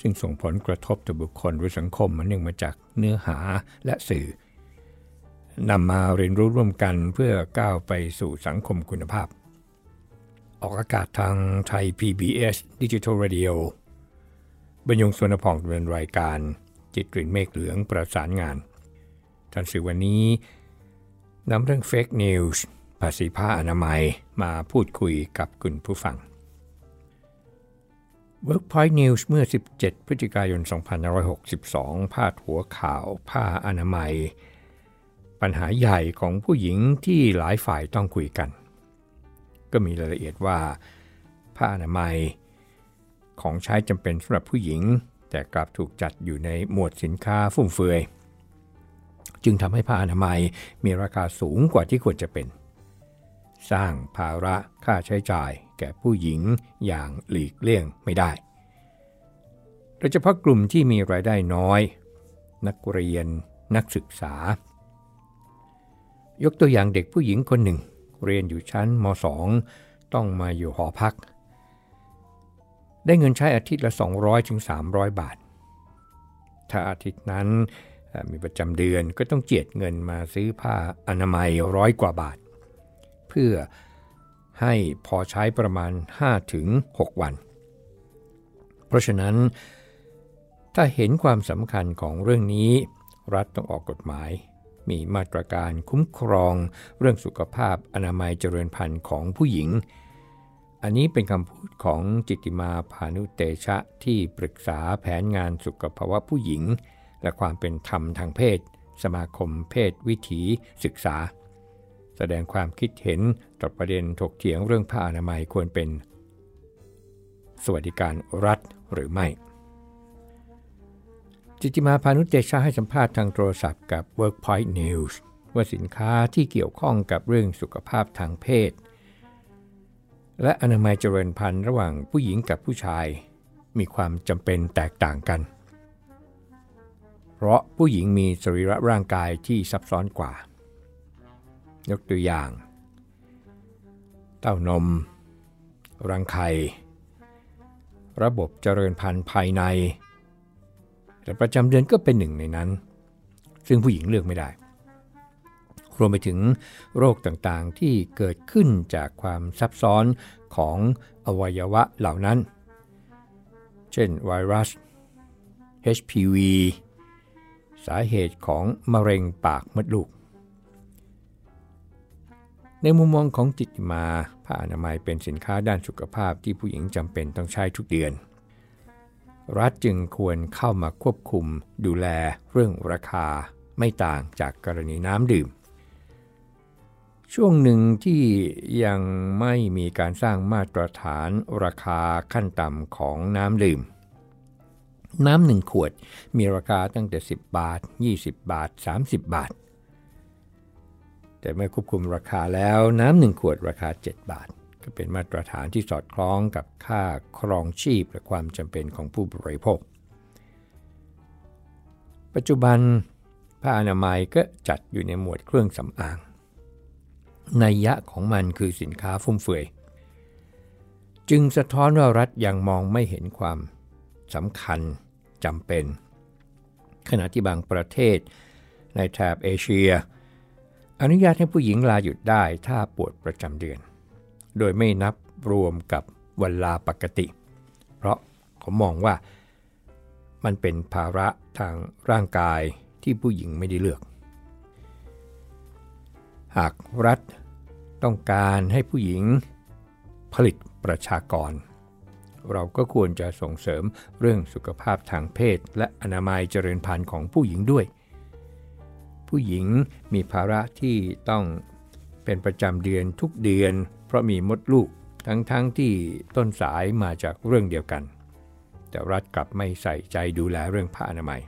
ซึ่งส่งผลกระทบต่อบุคคลหรือสังคมมันเนื่องมาจากเนื้อหาและสื่อนำมาเรียนรู้ร่วมกันเพื่อก้าวไปสู่สังคมคุณภาพ ออกอากาศทางไทย PBS Digital Radio บรรยงสวนพองเนินรายการ จิตกลิ่นเมฆเหลืองประสานงานทันสื่อวันนี้นำเรื่อง Fake News ภาษีผ้าอนามัยมาพูดคุยกับคุณผู้ฟัง Workpoint News เมื่อ 17 พฤศจิกายน 2562 พาดหัวข่าวผ้าอนามัย ปัญหาใหญ่ของผู้หญิงที่หลายฝ่ายต้องคุยกัน ก็มีรายละเอียดว่า ผ้าอนามัย ของใช้จำเป็นสำหรับผู้หญิง แต่กลับถูกจัดอยู่ในหมวดสินค้าฟุ่มเฟือย จึงทำให้ผ้าอนามัยมีราคาสูงกว่าที่ควรจะเป็น สร้างภาระค่าใช้จ่ายแก่ผู้หญิงอย่างหลีกเลี่ยงไม่ได้ โดยเฉพาะกลุ่มที่มีรายได้น้อย นักเรียนนักศึกษา ยกตัวอย่างเด็กผู้หญิงคนหนึ่ง เรียนอยู่ชั้นม .2 ต้องมาอยู่หอพัก ได้เงินใช้อาทิตย์ละ 200-300ถึงบาท ถ้าอาทิตย์นั้นมีประจำเดือนก็ต้องเจียดเงินมาซื้อผ้าอนามัยร้อยกว่าบาท เพื่อให้พอใช้ประมาณ 5-6 วัน เพราะฉะนั้น ถ้าเห็นความสำคัญของเรื่องนี้ รัฐต้องออกกฎหมาย มีมาตรการคุ้มครองเรื่องสุขภาพอนามัยเจริญพันธุ์ของผู้หญิง อันนี้เป็นคำพูดของจิติมาพานุเตชะที่ปรึกษาแผนงานสุขภาวะผู้หญิง และความเป็นธรรมทางเพศ สมาคมเพศวิถีศึกษา แสดงความคิดเห็นต่อประเด็นถกเถียงเรื่องผ้าอนามัยควรเป็น สวัสดิการรัฐหรือไม่ จิติมาพานุเตชาให้สัมภาษณ์ทางโทรศัพท์กับ Workpoint News ว่าสินค้าที่เกี่ยวข้องกับเรื่องสุขภาพทางเพศ และอนามัยเจริญพันธุ์ระหว่างผู้หญิงกับผู้ชาย มีความจำเป็นแตกต่างกัน เพราะผู้หญิงมีสรีระร่างกายที่ซับซ้อนกว่า ยกตัวอย่าง เต้านม รังไข่ ระบบเจริญพันธุ์ภายใน แต่ประจำเดือนก็เป็นหนึ่งในนั้น ซึ่งผู้หญิงเลือกไม่ได้ รวมไปถึงโรคต่างๆที่เกิดขึ้นจากความซับซ้อนของอวัยวะเหล่านั้น เช่นไวรัส HPV สาเหตุของมะเร็งปากมดลูก ในมุมมองของจิตมาผ้าอนามัยเป็นสินค้าด้านสุขภาพที่ผู้หญิงจำเป็นต้องใช้ทุกเดือน รัฐจึงควรเข้ามาควบคุม ดูแลเรื่องราคาไม่ต่างจากกรณีน้ำดื่ม ช่วงหนึ่งที่ยังไม่มีการสร้างมาตรฐานราคาขั้นต่ำของน้ำดื่ม น้ำหนึ่งขวดมีราคาตั้งแต่ 10 บาท 20 บาท 30 บาท แต่เมื่อควบคุมราคาแล้วน้ำหนึ่งขวดราคา 7 บาท ก็เป็นมาตรฐานที่สอดคล้องกับค่าครองชีพและความจำเป็นของผู้บริโภค ปัจจุบันผ้าอนามัยก็จัดอยู่ในหมวดเครื่องสำอางในยะของมันคือสินค้าฟุ่มเฟือย จึงสะท้อนว่ารัฐยังมองไม่เห็นความสำคัญจำเป็น ขณะที่บางประเทศในแถบเอเชีย อนุญาตให้ผู้หญิงลาหยุดได้ถ้าปวดประจำเดือน โดยไม่นับรวมกับวันลาปกติ เพราะเขามองว่ามันเป็นภาระทางร่างกายที่ผู้หญิงไม่ได้เลือก หากรัฐต้องการให้ผู้หญิงผลิตประชากร เราก็ควรจะส่งเสริมเรื่องสุขภาพทางเพศ และอนามัยเจริญพันธุ์ของผู้หญิงด้วย ผู้หญิงมีภาระที่ต้องเป็นประจำเดือนทุกเดือน เพราะมีมดลูกทั้งๆทที่ต้นสายมาจากเรื่องเดียวกัน แต่รัฐกลับไม่ใส่ใจดูแลเรื่องผ้าอนามัย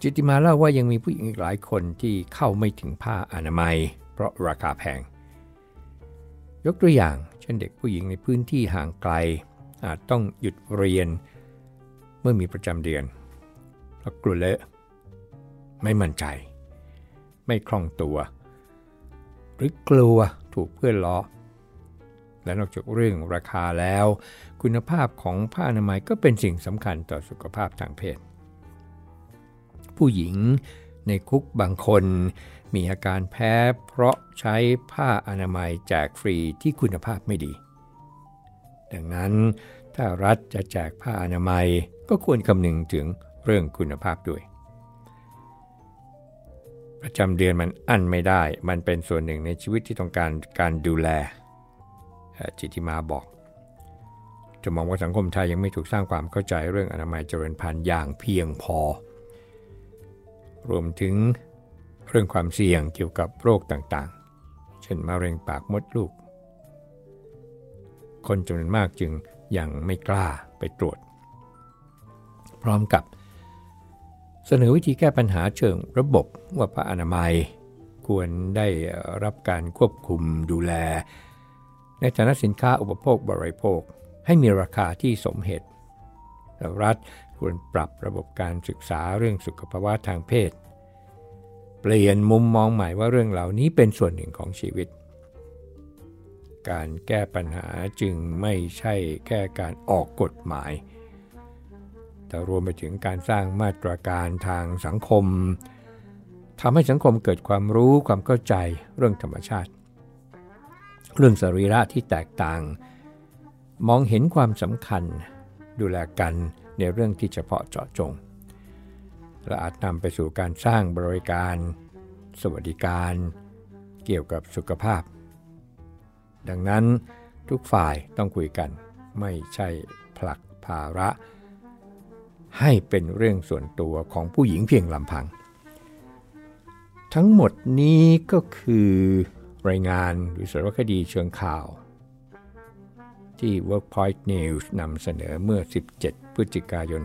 จิติมาเล่าว่ายังมีผู้หญิงอีกหลายคนที่เข้าไม่ถึงผ้าอนามัย เพราะราคาแพง ยกตัวอย่างเช่นเด็กผู้หญิงในพื้นที่ห่างไกล อาจต้องหยุดเรียน เมื่อมีประจำเดือนเพราะกลัวเลอะ ไม่มั่นใจ ไม่คล่องตัว หรือกลัวถูกเพื่อนล้อ และนอกจากเรื่องราคาแล้ว คุณภาพของผ้าอนามัยก็เป็นสิ่งสำคัญต่อสุขภาพทางเพศ ผู้หญิงในคุกบางคนมีอาการแพ้เพราะใช้ผ้าอนามัยแจกฟรีที่คุณภาพไม่ดี ดังนั้นถ้ารัฐจะแจกผ้าอนามัยก็ควรคำนึงถึงเรื่องคุณภาพด้วย ประจำเดือนมันอั้นไม่ได้ มันเป็นส่วนหนึ่งในชีวิตที่ต้องการการดูแลจิติมาบอก จะมองว่าสังคมไทยยังไม่ถูกสร้างความเข้าใจเรื่องอนามัยเจริญพันธุ์อย่างเพียงพอ รวมถึงเรื่องความเสี่ยงเกี่ยวกับโรคต่างๆ เช่นมะเร็งปากมดลูก คนจำนวนมากจึงยังไม่กล้าไปตรวจ พร้อมกับ เสนอวิธีแก้ปัญหาเชิงระบบว่าพระอนามัย ควรได้รับการควบคุมดูแล ในฐานะสินค้าอุปโภคบริโภค ให้มีราคาที่สมเหตุ รัฐควรปรับระบบการศึกษาเรื่องสุขภาวะทางเพศ เปลี่ยนมุมมองใหม่ว่าเรื่องเหล่านี้เป็นส่วนหนึ่งของชีวิต การแก้ปัญหาจึงไม่ใช่แค่การออกกฎหมาย แต่รวมไปถึงการสร้างมาตรการทางสังคมทำให้สังคมเกิดความรู้ความเข้าใจเรื่องธรรมชาติ เรื่องสรีระที่แตกต่าง มองเห็นความสำคัญดูแลกันในเรื่องที่เฉพาะเจาะจง และอาจนำไปสู่การสร้างบริการ สวัสดิการ เกี่ยวกับสุขภาพ ดังนั้นทุกฝ่ายต้องคุยกันไม่ใช่ผลักภาระ ให้เป็นเรื่องส่วนตัวของผู้หญิงเพียงลำพัง ทั้งหมดนี้ก็คือรายงานหรือสารคดีเชิงข่าว ที่ Workpoint News นำเสนอเมื่อ 17 พฤศจิกายน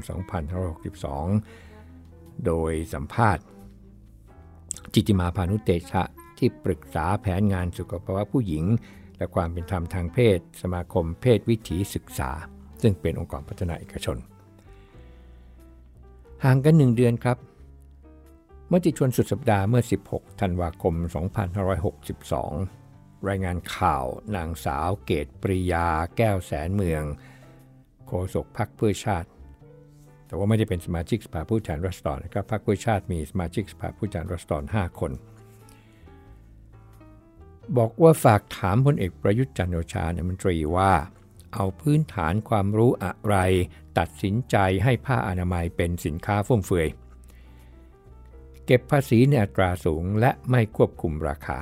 2562 โดยสัมภาษณ์ จิติมาพานุเตชะที่ปรึกษาแผนงานสุขภาวะผู้หญิง และความเป็นธรรมทางเพศ สมาคมเพศวิถีศึกษา ซึ่งเป็นองค์กรพัฒนาเอกชน ห่างกันหนึ่งเดือนครับ เมื่อติชวนสุดสัปดาห์เมื่อ 16 ธันวาคม 2562 รายงานข่าวนางสาวเกตปริยาแก้วแสนเมือง โฆษกพรรคเพื่อชาติ แต่ว่าไม่ได้เป็นสมาชิกสภาผู้แทนรัศดรนะครับพรรคเพื่อชาติมีสมาชิกสภาผู้แทนรัศดร5 คน บอกว่าฝากถามพลเอกประยุทธ์จันโอชาในมนตรีว่า เอาพื้นฐานความรู้อะไร ตัดสินใจให้ผ้าอนามัยเป็นสินค้าฟุ่มเฟือย เก็บภาษีในอัตราสูงและไม่ควบคุมราคา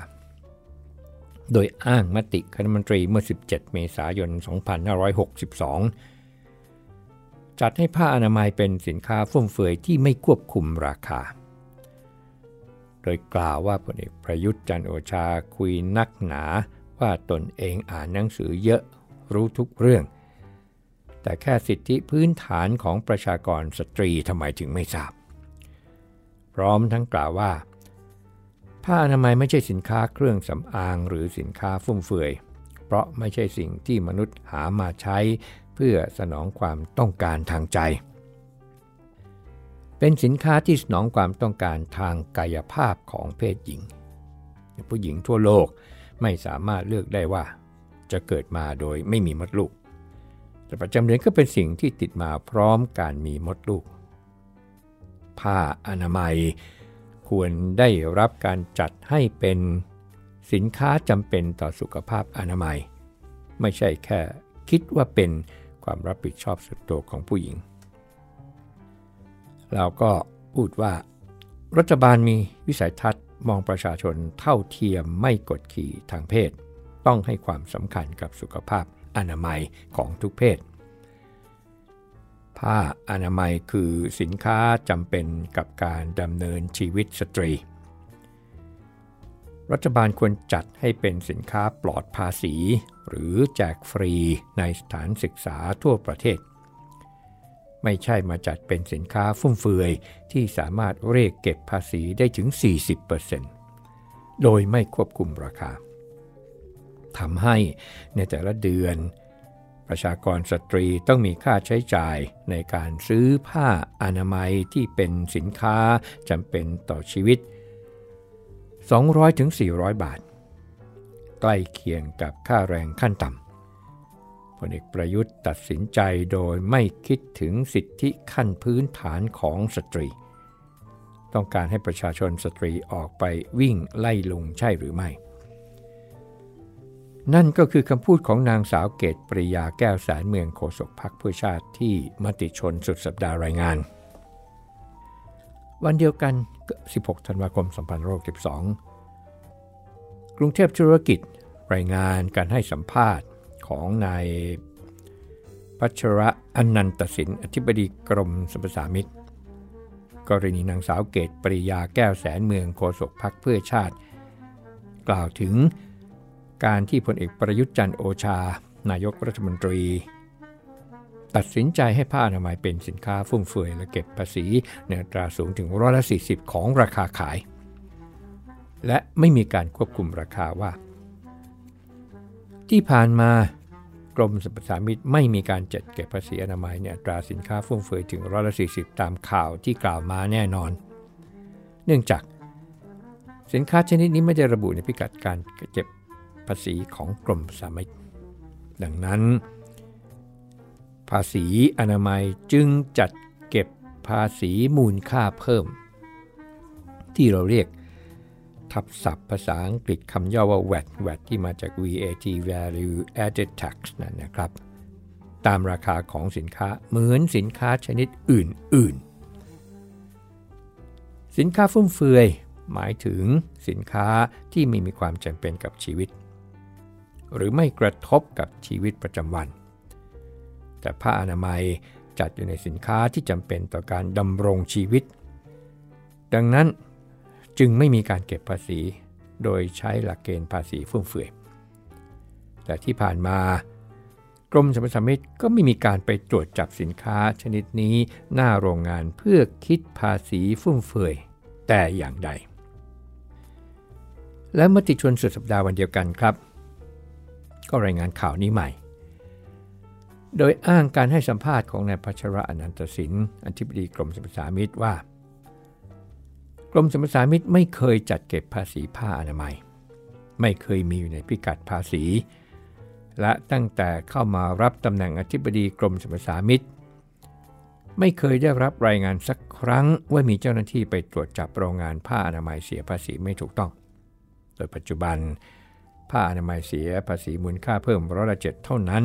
โดยอ้างมติคณะมนตรีเมื่อ 17 เมษายน 2562 จัดให้ผ้าอนามัยเป็นสินค้าฟุ่มเฟือยที่ไม่ควบคุมราคาโดยกล่าวว่าพลเอกประยุทธ์จันโอชาคุยนักหนาว่าตนเองอ่านหนังสือเยอะ รู้ทุกเรื่อง แต่แค่สิทธิพื้นฐานของประชากรสตรีทำไมถึงไม่ทราบ พร้อมทั้งกล่าวว่า ผ้าอนามัยไม่ใช่สินค้าเครื่องสำอางหรือสินค้าฟุ่มเฟือย เพราะไม่ใช่สิ่งที่มนุษย์หามาใช้เพื่อสนองความต้องการทางใจ เป็นสินค้าที่สนองความต้องการทางกายภาพของเพศหญิง ผู้หญิงทั่วโลกไม่สามารถเลือกได้ว่า จะเกิดมาโดยไม่มีมดลูก แต่ประจำเดือนก็เป็นสิ่งที่ติดมาพร้อมการมีมดลูก ผ้าอนามัย ควรได้รับการจัดให้เป็นสินค้าจำเป็นต่อสุขภาพอนามัย ไม่ใช่แค่คิดว่าเป็นความรับผิดชอบส่วนตัวของผู้หญิง เราก็พูดว่า รัฐบาลมีวิสัยทัศน์มองประชาชนเท่าเทียมไม่กดขี่ทางเพศ ต้องให้ความสำคัญกับสุขภาพอนามัยของทุกเพศ ผ้าอนามัยคือสินค้าจำเป็นกับการดำเนินชีวิตสตรี รัฐบาลควรจัดให้เป็นสินค้าปลอดภาษี หรือแจกฟรีในสถานศึกษาทั่วประเทศ ไม่ใช่มาจัดเป็นสินค้าฟุ่มเฟือยที่สามารถเรียกเก็บภาษีได้ถึง 40%โดยไม่ควบคุมราคา ทำให้ในแต่ละเดือน ประชากรสตรีต้องมีค่าใช้จ่ายในการซื้อผ้าอนามัยที่เป็นสินค้าจำเป็นต่อชีวิต 200-400 บาท ใกล้เคียงกับค่าแรงขั้นต่ำพลเอกประยุทธ์ตัดสินใจโดยไม่คิดถึงสิทธิขั้นพื้นฐานของสตรี ต้องการให้ประชาชนสตรีออกไปวิ่งไล่ลุงใช่หรือไม่ นั่นก็คือคำพูดของนางสาวเกตปริยาแก้วแสนเมืองโฆษกพักเพื่อชาติที่มติชนสุดสัปดาห์รายงาน วันเดียวกัน 16 ธันวาคม2012กรุงเทพธุรกิจรายงานการให้สัมภาษณ์ของนายพัชระอนันตสินอธิบดีกรมสรรพสามิตกรณีนางสาวเกตปริยาแก้วแสนเมืองโฆษกพักเพื่อชาติ กล่าวถึง การที่พลเอกประยุทธ์จันโอชา นายกรัฐมนตรี ตัดสินใจให้ผ้าอนามัยเป็นสินค้าฟุ่มเฟือยและเก็บภาษีในอัตราสูงถึงร้อยละ40 ของราคาขาย และไม่มีการควบคุมราคาว่า ที่ผ่านมากรมสรรพสามิตไม่มีการจัดเก็บภาษีอนามัยเนี่ยตราสินค้าฟุ่มเฟือยถึงร้อยละ40 ตามข่าวที่กล่าวมาแน่นอน เนื่องจากสินค้าชนิดนี้ไม่ได้ระบุในพิกัดการเก็บ ภาษีของกรมสามิตดังนั้น ภาษีอนามัยจึงจัดเก็บภาษีมูลค่าเพิ่ม ที่เราเรียกทับศัพท์ภาษาอังกฤษคำย่อว่า VAT VAT ที่มาจาก VAT Value Added Tax นั่นนะครับ ตามราคาของสินค้าเหมือนสินค้าชนิดอื่น ๆ สินค้าฟุ่มเฟือยหมายถึงสินค้าที่ไม่มีความจำเป็นกับชีวิต หรือไม่กระทบกับชีวิตประจำวัน แต่ผ้าอนามัยจัดอยู่ในสินค้าที่จำเป็นต่อการดำรงชีวิต ดังนั้นจึงไม่มีการเก็บภาษี โดยใช้หลักเกณฑ์ภาษีฟุ่มเฟือย แต่ที่ผ่านมากรมสรรพสามิตก็ไม่มีการไปตรวจจับสินค้าชนิดนี้หน้าโรงงานเพื่อคิดภาษีฟุ่มเฟือยแต่อย่างใด และมติชนสุดสัปดาห์วันเดียวกันครับ ก็รายงานข่าวนี้ใหม่ โดยอ้างการให้สัมภาษณ์ของนายพัชระอนันตสินอธิบดีกรมสรรพสามิตว่า กรมสรรพสามิตไม่เคยจัดเก็บภาษีผ้าอนามัย ไม่เคยมีอยู่ในพิกัดภาษี และตั้งแต่เข้ามารับตำแหน่งอธิบดีกรมสรรพสามิตไม่เคยได้รับรายงานสักครั้งว่ามีเจ้าหน้าที่ไปตรวจจับโรงงานผ้าอนามัยเสียภาษีไม่ถูกต้อง โดยปัจจุบัน ผ้าอนามัยเสียภาษีมูลค่าเพิ่มร้อยละเจ็ดเท่านั้น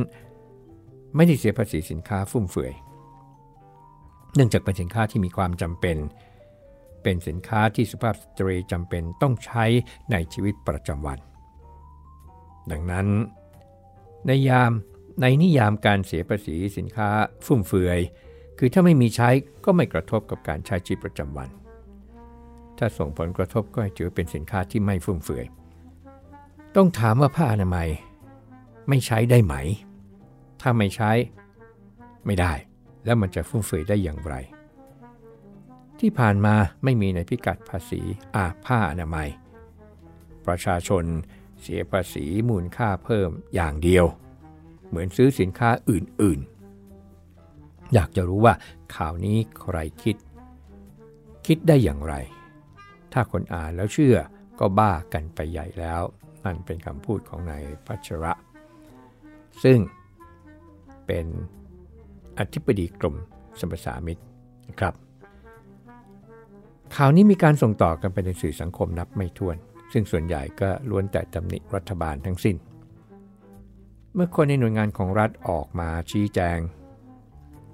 ไม่ได้เสียภาษีสินค้าฟุ่มเฟือย เนื่องจากเป็นสินค้าที่มีความจำเป็น เป็นสินค้าที่สุภาพสตรีจำเป็นต้องใช้ในชีวิตประจำวัน ดังนั้น ในยามในนิยามการเสียภาษีสินค้าฟุ่มเฟือย คือถ้าไม่มีใช้ก็ไม่กระทบกับการใช้ชีวิตประจำวัน ถ้าส่งผลกระทบก็ถือเป็นสินค้าที่ไม่ฟุ่มเฟือย ต้องถามว่าผ้าอนามัย ไม่ใช้ได้ไหม ถ้าไม่ใช้ ไม่ได้ แล้วมันจะฟุ่มเฟือยได้อย่างไร ที่ผ่านมาไม่มีในพิกัดภาษีอาผ้าอนามัย ประชาชนเสียภาษีมูลค่าเพิ่มอย่างเดียว เหมือนซื้อสินค้าอื่น ๆ อยากจะรู้ว่าข่าวนี้ใครคิด คิดได้อย่างไร ถ้าคนอ่านแล้วเชื่อก็บ้ากันไปใหญ่แล้ว นั่นเป็นคำพูดของนายพัชระ ซึ่งเป็นอธิบดีกรมสมรสามิตรนะครับข่าวนี้มีการส่งต่อกันไปในสื่อสังคมนับไม่ถ้วน ซึ่งส่วนใหญ่ก็ล้วนแต่ตำหนิรัฐบาลทั้งสิ้น เมื่อคนในหน่วยงานของรัฐออกมาชี้แจง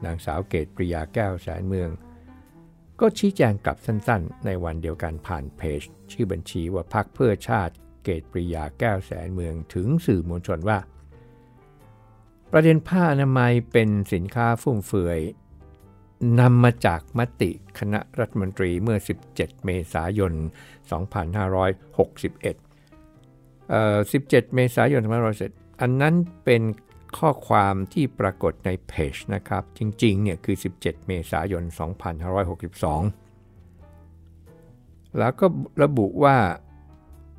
นางสาวเกตปริยาแก้วแสนเมือง ก็ชี้แจงกลับสั้นๆ ในวันเดียวกันผ่านเพจ ชื่อบัญชีว่าพักเพื่อชาติ เกตปริยาแก้วแสนเมืองถึงสื่อมวลชนว่า ประเด็นผ้าอนามัยเป็นสินค้าฟุ่มเฟือยนำมาจากมติคณะรัฐมนตรีเมื่อ 17 เมษายน 2561เอ่อ17 เมษายน2561อันนั้นเป็นข้อความที่ปรากฏในเพจนะครับ จริงๆ เนี่ยคือ 17 เมษายน 2562 แล้วก็ระบุว่า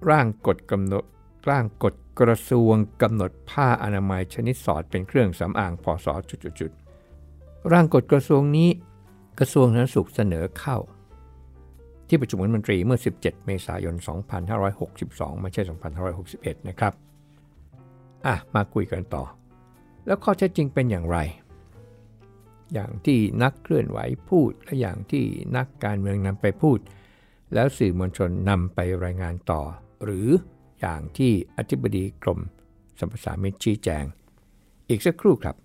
ร่างกฎกำหนดร่างกฎกระทรวงกำหนดผ้าอนามัยชนิดสอดเป็นเครื่องสำอางพศจุดๆร่างกฎกระทรวงนี้กระทรวงสาธารณสุขเสนอเข้า ที่ประชุมรัฐมนตรีเมื่อ 17 เมษายน 2562 ไม่ใช่ 2561 นะครับ อะ มาคุยกันต่อ แล้วข้อเท็จจริงเป็นอย่างไร อย่างที่นักเคลื่อนไหวพูด และอย่างที่นักการเมืองนำไปพูด แล้วสื่อมวลชนนำไปรายงานต่อ หรืออย่างที่อธิบดีกรมสัมปสามิตชี้แจง อีกสักครู่ครับ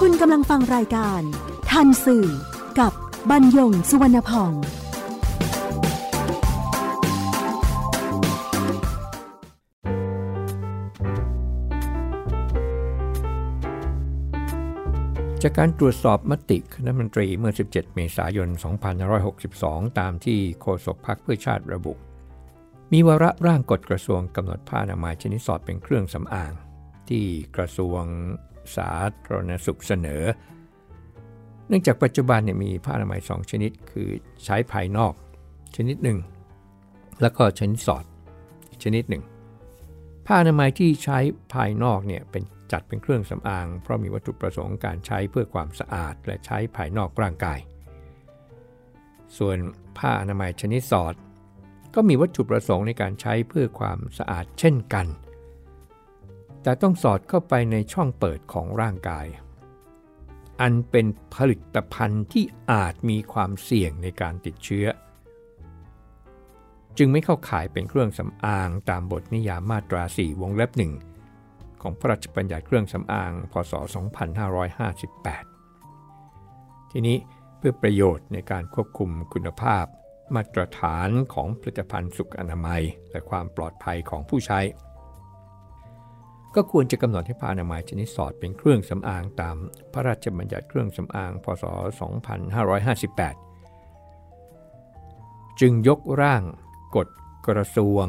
คุณกำลังฟังรายการ ทันสื่อกับบรรยงสุวรรณพอง จากการตรวจสอบมติคณะมนตรีเมื่อ 17 เมษายน 2562 ตามที่โฆษกพรรคเพื่อชาติระบุ มีวาระร่างกฎกระทรวงกำหนดผ้าอนามัยชนิดสอดเป็นเครื่องสำอาง ที่กระทรวงสาธารณสุขเสนอ เนื่องจากปัจจุบันเนี่ยมีผ้าอนามัย 2 ชนิด คือใช้ภายนอก ชนิดหนึ่ง แล้วก็ชนิดสอด ชนิดหนึ่งผ้าอนามัยที่ใช้ภายนอกเนี่ยเป็น จัดเป็นเครื่องสำอาง เพราะมีวัตถุประสงค์การใช้เพื่อความสะอาดและใช้ภายนอกร่างกาย ส่วนผ้าอนามัยชนิดสอด ก็มีวัตถุประสงค์ในการใช้เพื่อความสะอาดเช่นกัน แต่ต้องสอดเข้าไปในช่องเปิดของร่างกาย อันเป็นผลิตภัณฑ์ที่อาจมีความเสี่ยงในการติดเชื้อ จึงไม่เข้าขายเป็นเครื่องสำอางตามบทนิยามมาตรา 4 วงเล็บหนึ่ง ของพระราชบัญญัติเครื่องสำอาง พศ 2558 ทีนี้เพื่อประโยชน์ในการควบคุมคุณภาพ มาตรฐานของผลิตภัณฑ์สุขอนามัย และความปลอดภัยของผู้ใช้ ก็ควรจะกำหนดให้ผ้าอนามัยชนิดสอดเป็นเครื่องสำอางตามพระราชบัญญัติเครื่องสำอาง พศ 2558 จึงยกร่างกฎกระทรวง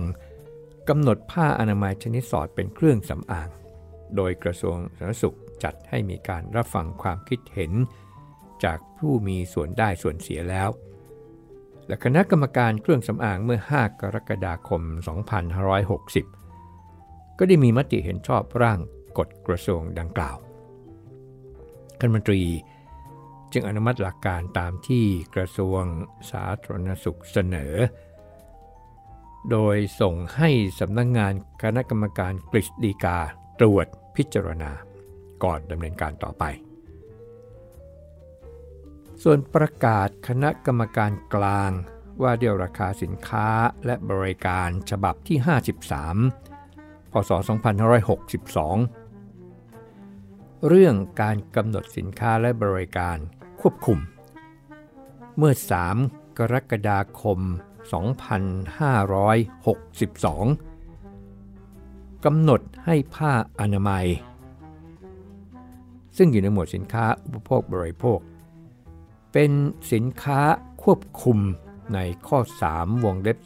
กำหนดผ้าอนามัยชนิดสอดเป็นเครื่องสำอาง โดยกระทรวงสาธารณสุขจัดให้มีการรับฟังความคิดเห็น จากผู้มีส่วนได้ส่วนเสียแล้ว และคณะกรรมการเครื่องสำอางเมื่อ 5 กรกฎาคม 2560 ก็ได้มีมติเห็นชอบร่างกฎกระทรวงดังกล่าวคณะมนตรีจึงอนุมัติหลักการตามที่กระทรวงสาธารณสุขเสนอ โดยส่งให้สำนักงงานคณะกรรมการกฤษฎีกา ตรวจพิจารณาก่อนดำเนินการต่อไป ส่วนประกาศคณะกรรมการกลางว่าเดียวราคาสินค้าและบริการฉบับที่ 53 พศ 2562 เรื่องการกำหนดสินค้าและบริการควบคุม เมื่อ 3 กรกฎาคม 2562 กำหนดให้ผ้าอนามัย ซึ่งอยู่ในหมวดสินค้าอุปโภคบริโภค เป็นสินค้าควบคุมในข้อ 3 วงเล็บ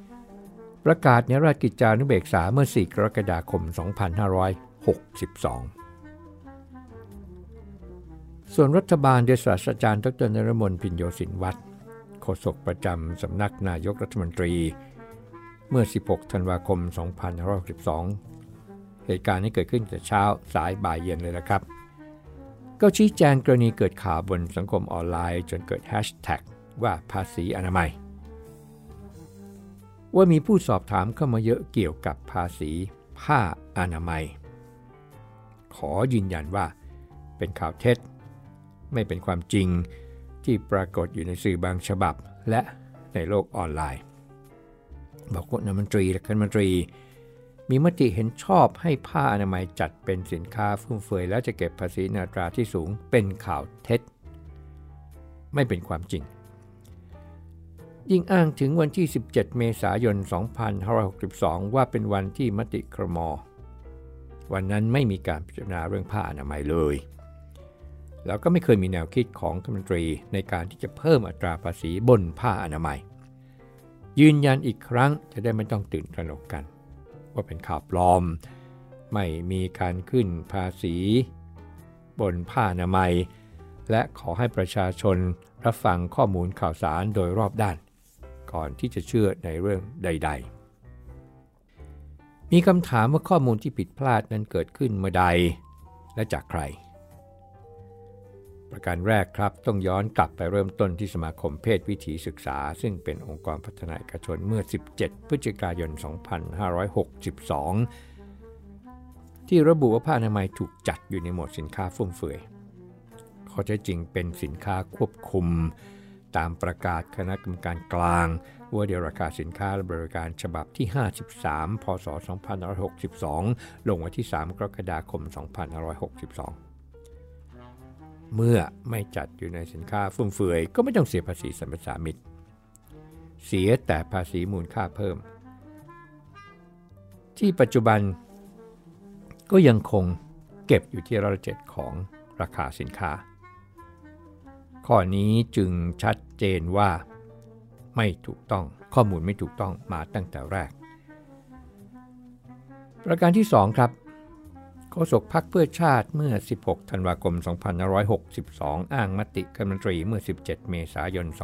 31 ประกาศในราชกิจจานุเบกษาเมื่อ 4 กรกฎาคม 2562 ส่วนรัฐบาลโดยศาสตราจารย์ดรนรมนพินโยสินวัตรโฆษกประจำสำนักนายกรัฐมนตรี เมื่อ 16 ธันวาคม 2562 เหตุการณ์นี้เกิดขึ้นแต่เช้าสายบ่ายเย็นเลยนะครับ ก็ชี้แจงกรณีเกิดข่าวบนสังคมออนไลน์ จนเกิดแฮชแท็กว่าภาษีอนามัย ว่ามีผู้สอบถามเข้ามาเยอะเกี่ยวกับภาษีผ้าอนามัย ขอยืนยันว่าเป็นข่าวเท็จ ไม่เป็นความจริงที่ปรากฏอยู่ในสื่อบางฉบับและในโลกออนไลน์ บอกว่านายมนตรีและคณะมนตรี มีมติเห็นชอบให้ผ้าอนามัยจัดเป็นสินค้าฟุ่มเฟือยแล้วจะเก็บภาษีนาตราที่สูงเป็นข่าวเท็จ ไม่เป็นความจริง ยิ่งอ้างถึงวันที่ 17 เมษายน 2562 ว่าเป็นวันที่มติครม วันนั้นไม่มีการพิจารณาเรื่องผ้าอนามัยเลยแล้วก็ไม่เคยมีแนวคิดของคณะมนตรีในการที่จะเพิ่มอัตราภาษีบนผ้าอนามัย ยืนยันอีกครั้งจะได้ไม่ต้องตื่นตระหนกกัน ว่าเป็นข่าวปลอม ไม่มีการขึ้นภาษี บนผ้าอนามัย และขอให้ประชาชนรับฟังข้อมูลข่าวสารโดยรอบด้าน ก่อนที่จะเชื่อในเรื่องใด ๆ มีคำถามว่าข้อมูลที่ผิดพลาดนั้นเกิดขึ้นเมื่อใด และจากใคร ประการแรกครับ ต้องย้อนกลับไปเริ่มต้นที่สมาคมเพศวิถีศึกษา ซึ่งเป็นองค์กรพัฒนาเอกชนเมื่อ 17 พฤศจิกายน 2562 ที่ระบุว่าผ้าอนามัยถูกจัดอยู่ในหมวดสินค้าฟุ่มเฟือยข้อเท็จจริงเป็นสินค้าควบคุม ตามประกาศคณะกรรมการกลางว่าเดียวราคาสินค้าและบริการฉบับที่ 53 พศ 2562 ลงวันที่ 3 กรกฎาคม 2562 เมื่อไม่จัดอยู่ในสินค้าฟุ่มเฟือยก็ไม่ต้องเสียภาษีสรรพสามิตเสียแต่ภาษีมูลค่าเพิ่ม ที่ปัจจุบันก็ยังคงเก็บอยู่ที่ร้อยเจ็ดของราคาสินค้า ข้อนี้จึงชัดเจนว่าไม่ถูกต้องข้อมูลไม่ถูกต้องมาตั้งแต่แรก ประการที่ 2 ครับ โฆษกพักเพื่อชาติเมื่อ 16 ธันวาคม 2562 อ้างมติคณะมนตรีเมื่อ 17 เมษายน 2562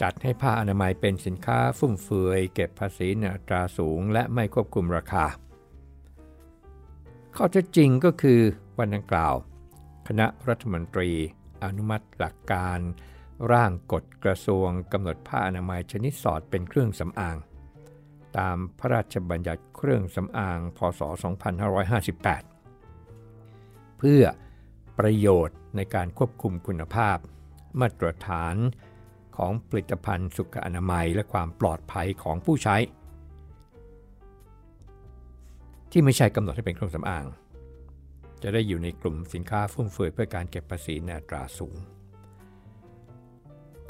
จัดให้ผ้าอนามัยเป็นสินค้าฟุ่มเฟือย เก็บภาษีในอัตราสูง และไม่ควบคุมราคา ข้อเท็จจริงก็คือวันดังกล่าว คณะรัฐมนตรี อนุมัติหลักการ ร่างกฎกระทรวงกำหนดผ้าอนามัยชนิดสอดเป็นเครื่องสำอาง ตามพระราชบัญญัติเครื่องสำอาง พศ 2558 เพื่อประโยชน์ในการควบคุมคุณภาพ มาตรฐานของผลิตภัณฑ์สุขอนามัยและความปลอดภัยของผู้ใช้ ที่ไม่ใช่กำหนดให้เป็นเครื่องสำอาง จะได้อยู่ในกลุ่มสินค้าฟุ่มเฟือยเพื่อการเก็บภาษีในอัตราสูง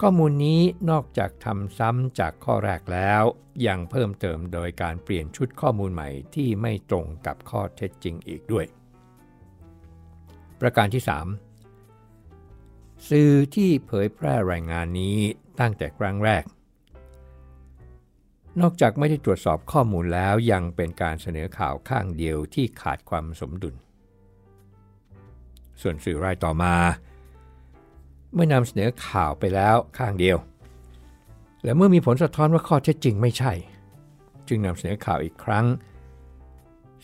ข้อมูลนี้นอกจากทำซ้ำจากข้อแรกแล้ว ยังเพิ่มเติมโดยการเปลี่ยนชุดข้อมูลใหม่ที่ไม่ตรงกับข้อเท็จจริงอีกด้วย ประการที่ 3 สื่อที่เผยแพร่รายงานนี้ตั้งแต่ครั้งแรก นอกจากไม่ได้ตรวจสอบข้อมูลแล้วยังเป็นการเสนอข่าวข้างเดียวที่ขาดความสมดุล ส่วนสื่อรายต่อมา เมื่อนำเสนอข่าวไปแล้วข้างเดียว และเมื่อมีผลสะท้อนว่าข้อเท็จจริงไม่ใช่ จึงนำเสนอข่าวอีกครั้ง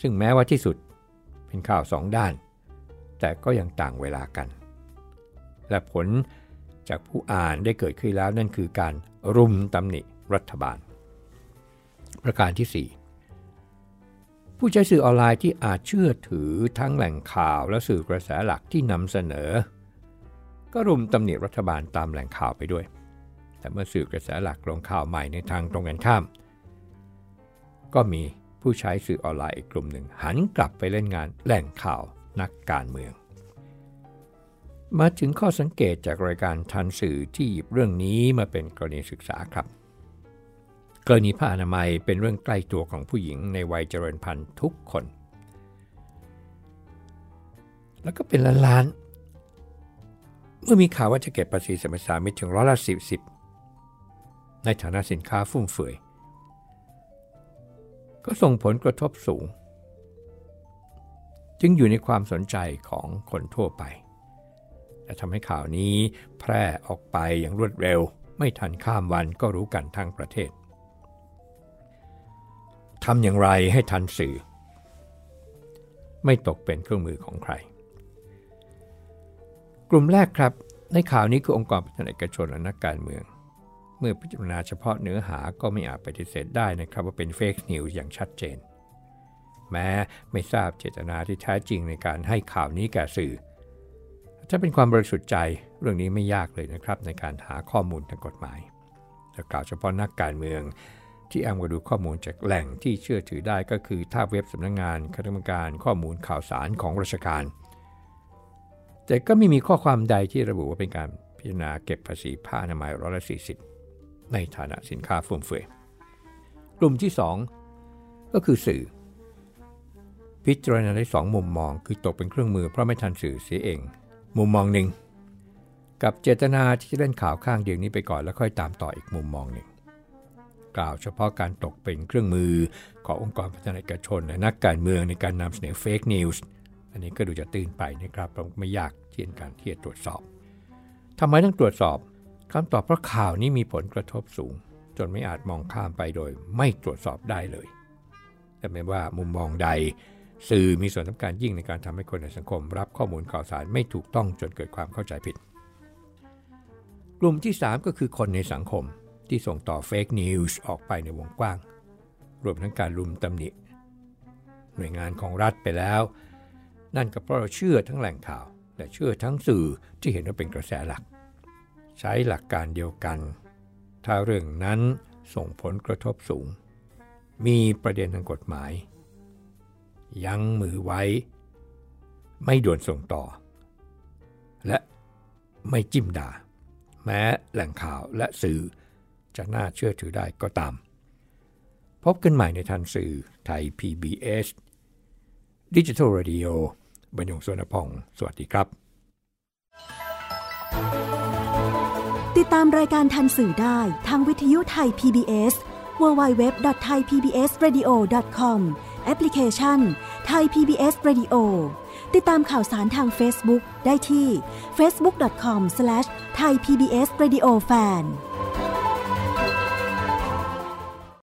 ซึ่งแม้ว่าที่สุดเป็นข่าวสองด้าน แต่ก็ยังต่างเวลากัน และผลจากผู้อ่านได้เกิดขึ้นแล้วนั่นคือการรุมตำหนิรัฐบาล ประการที่ 4ผู้ใช้สื่อออนไลน์ที่อาจเชื่อถือทั้งแหล่งข่าวและสื่อกระแสหลักที่นำเสนอ ก็รุมตำหนิรัฐบาลตามแหล่งข่าวไปด้วย แต่เมื่อสื่อกระแสหลักลงข่าวใหม่ในทางตรงกันข้าม ก็มีผู้ใช้สื่อออนไลน์อีกกลุ่มหนึ่ง หันกลับไปเล่นงานแหล่งข่าวนักการเมือง มาถึงข้อสังเกตจากรายการทันสื่อที่หยิบเรื่องนี้มาเป็นกรณีศึกษาครับ กรณีผ้าอนามัยเป็นเรื่องใกล้ตัวของผู้หญิงในวัยเจริญพันธุ์ทุกคน แล้วก็เป็นล้านล้าน เมื่อมีข่าวว่าจะเก็บภาษีสรรพสามิตถึงร้อยละสิบสิบในฐานะสินค้าฟุ่มเฟือยก็ส่งผลกระทบสูง จึงอยู่ในความสนใจของคนทั่วไปและทำให้ข่าวนี้แพร่ออกไปอย่างรวดเร็ว ไม่ทันข้ามวันก็รู้กันทั้งประเทศทำอย่างไรให้ทันสื่อ ไม่ตกเป็นเครื่องมือของใคร กลุ่มแรกครับ ในข่าวนี้คือองค์กรพัฒนาเอกชนและนักการเมือง เมื่อพิจารณาเฉพาะเนื้อหาก็ไม่อาจปฏิเสธได้นะครับว่าเป็นเฟกนิวอย่างชัดเจน แม้ไม่ทราบเจตนาที่แท้จริงในการให้ข่าวนี้แก่สื่อ ถ้าเป็นความบริสุทธิ์ใจเรื่องนี้ไม่ยากเลยนะครับในการหาข้อมูลทางกฎหมายแต่กล่าวเฉพาะนักการเมืองที่อ้างว่าดูข้อมูลจากแหล่งที่เชื่อถือได้ก็คือท่าเว็บสำนักงงานคณะกรรมการข้อมูลข่าวสารของราชการ แต่ก็ไม่มีข้อความใดที่ระบุว่าเป็นการพิจารณาเก็บภาษีผ้าอนามัยร้อยละสี่สิบในฐานะสินค้าฟุ่มเฟือยกลุ่มที่ 2 ก็คือสื่อ พิจารณาได้สองมุมมองคือตกเป็นเครื่องมือเพราะไม่ทันสื่อเสียเอง มุมมองหนึ่งกับเจตนาที่จะเล่นข่าวข้างเดียวนี้ไปก่อนแล้วค่อยตามต่ออีกมุมมองหนึ่งกล่าวเฉพาะการตกเป็นเครื่องมือขององค์กรพัฒนาเอกชนและนักการเมืองในการนำเสนอ fake news อันนี้ก็ดูจะตื่นไปนะครับเราไม่ยากเช่นการที่จะตรวจสอบทำไมต้องตรวจสอบคำตอบเพราะข่าวนี้มีผลกระทบสูง จนไม่อาจมองข้ามไปโดย ไม่ตรวจสอบได้เลย แต่ไม่ว่ามุมมองใด สื่อมีส่วนสำคัญยิ่งในการทำให้คนในสังคม รับข้อมูลข่าวสารไม่ถูกต้องจนเกิดความเข้าใจผิด กลุ่มที่ 3 ก็คือคนในสังคมที่ส่งต่อเฟกนิวส์ออกไปในวงกว้าง รวมทั้งการลุมตำหนิ หน่วยงานของรัฐไปแล้ว นั่นก็เพราะเราเชื่อทั้งแหล่งข่าว และเชื่อทั้งสื่อที่เห็นว่าเป็นกระแสหลัก ใช้หลักการเดียวกัน ถ้าเรื่องนั้นส่งผลกระทบสูง มีประเด็นทางกฎหมาย ยั้งมือไว้ ไม่ด่วนส่งต่อ และไม่จิ้มด่า แม้แหล่งข่าวและสื่อจะน่าเชื่อถือได้ก็ตาม พบกันใหม่ในทันสื่อไทย PBS Digital Radio บรรยงสวนพอง สวัสดีครับ ติดตามรายการทันสื่อได้ทางวิทยุไทย PBS www.thaipbsradio.com แอปพลิเคชัน Thai PBS Radio ติดตามข่าวสารทาง Facebook ได้ที่ facebook.com/thaipbsradiofan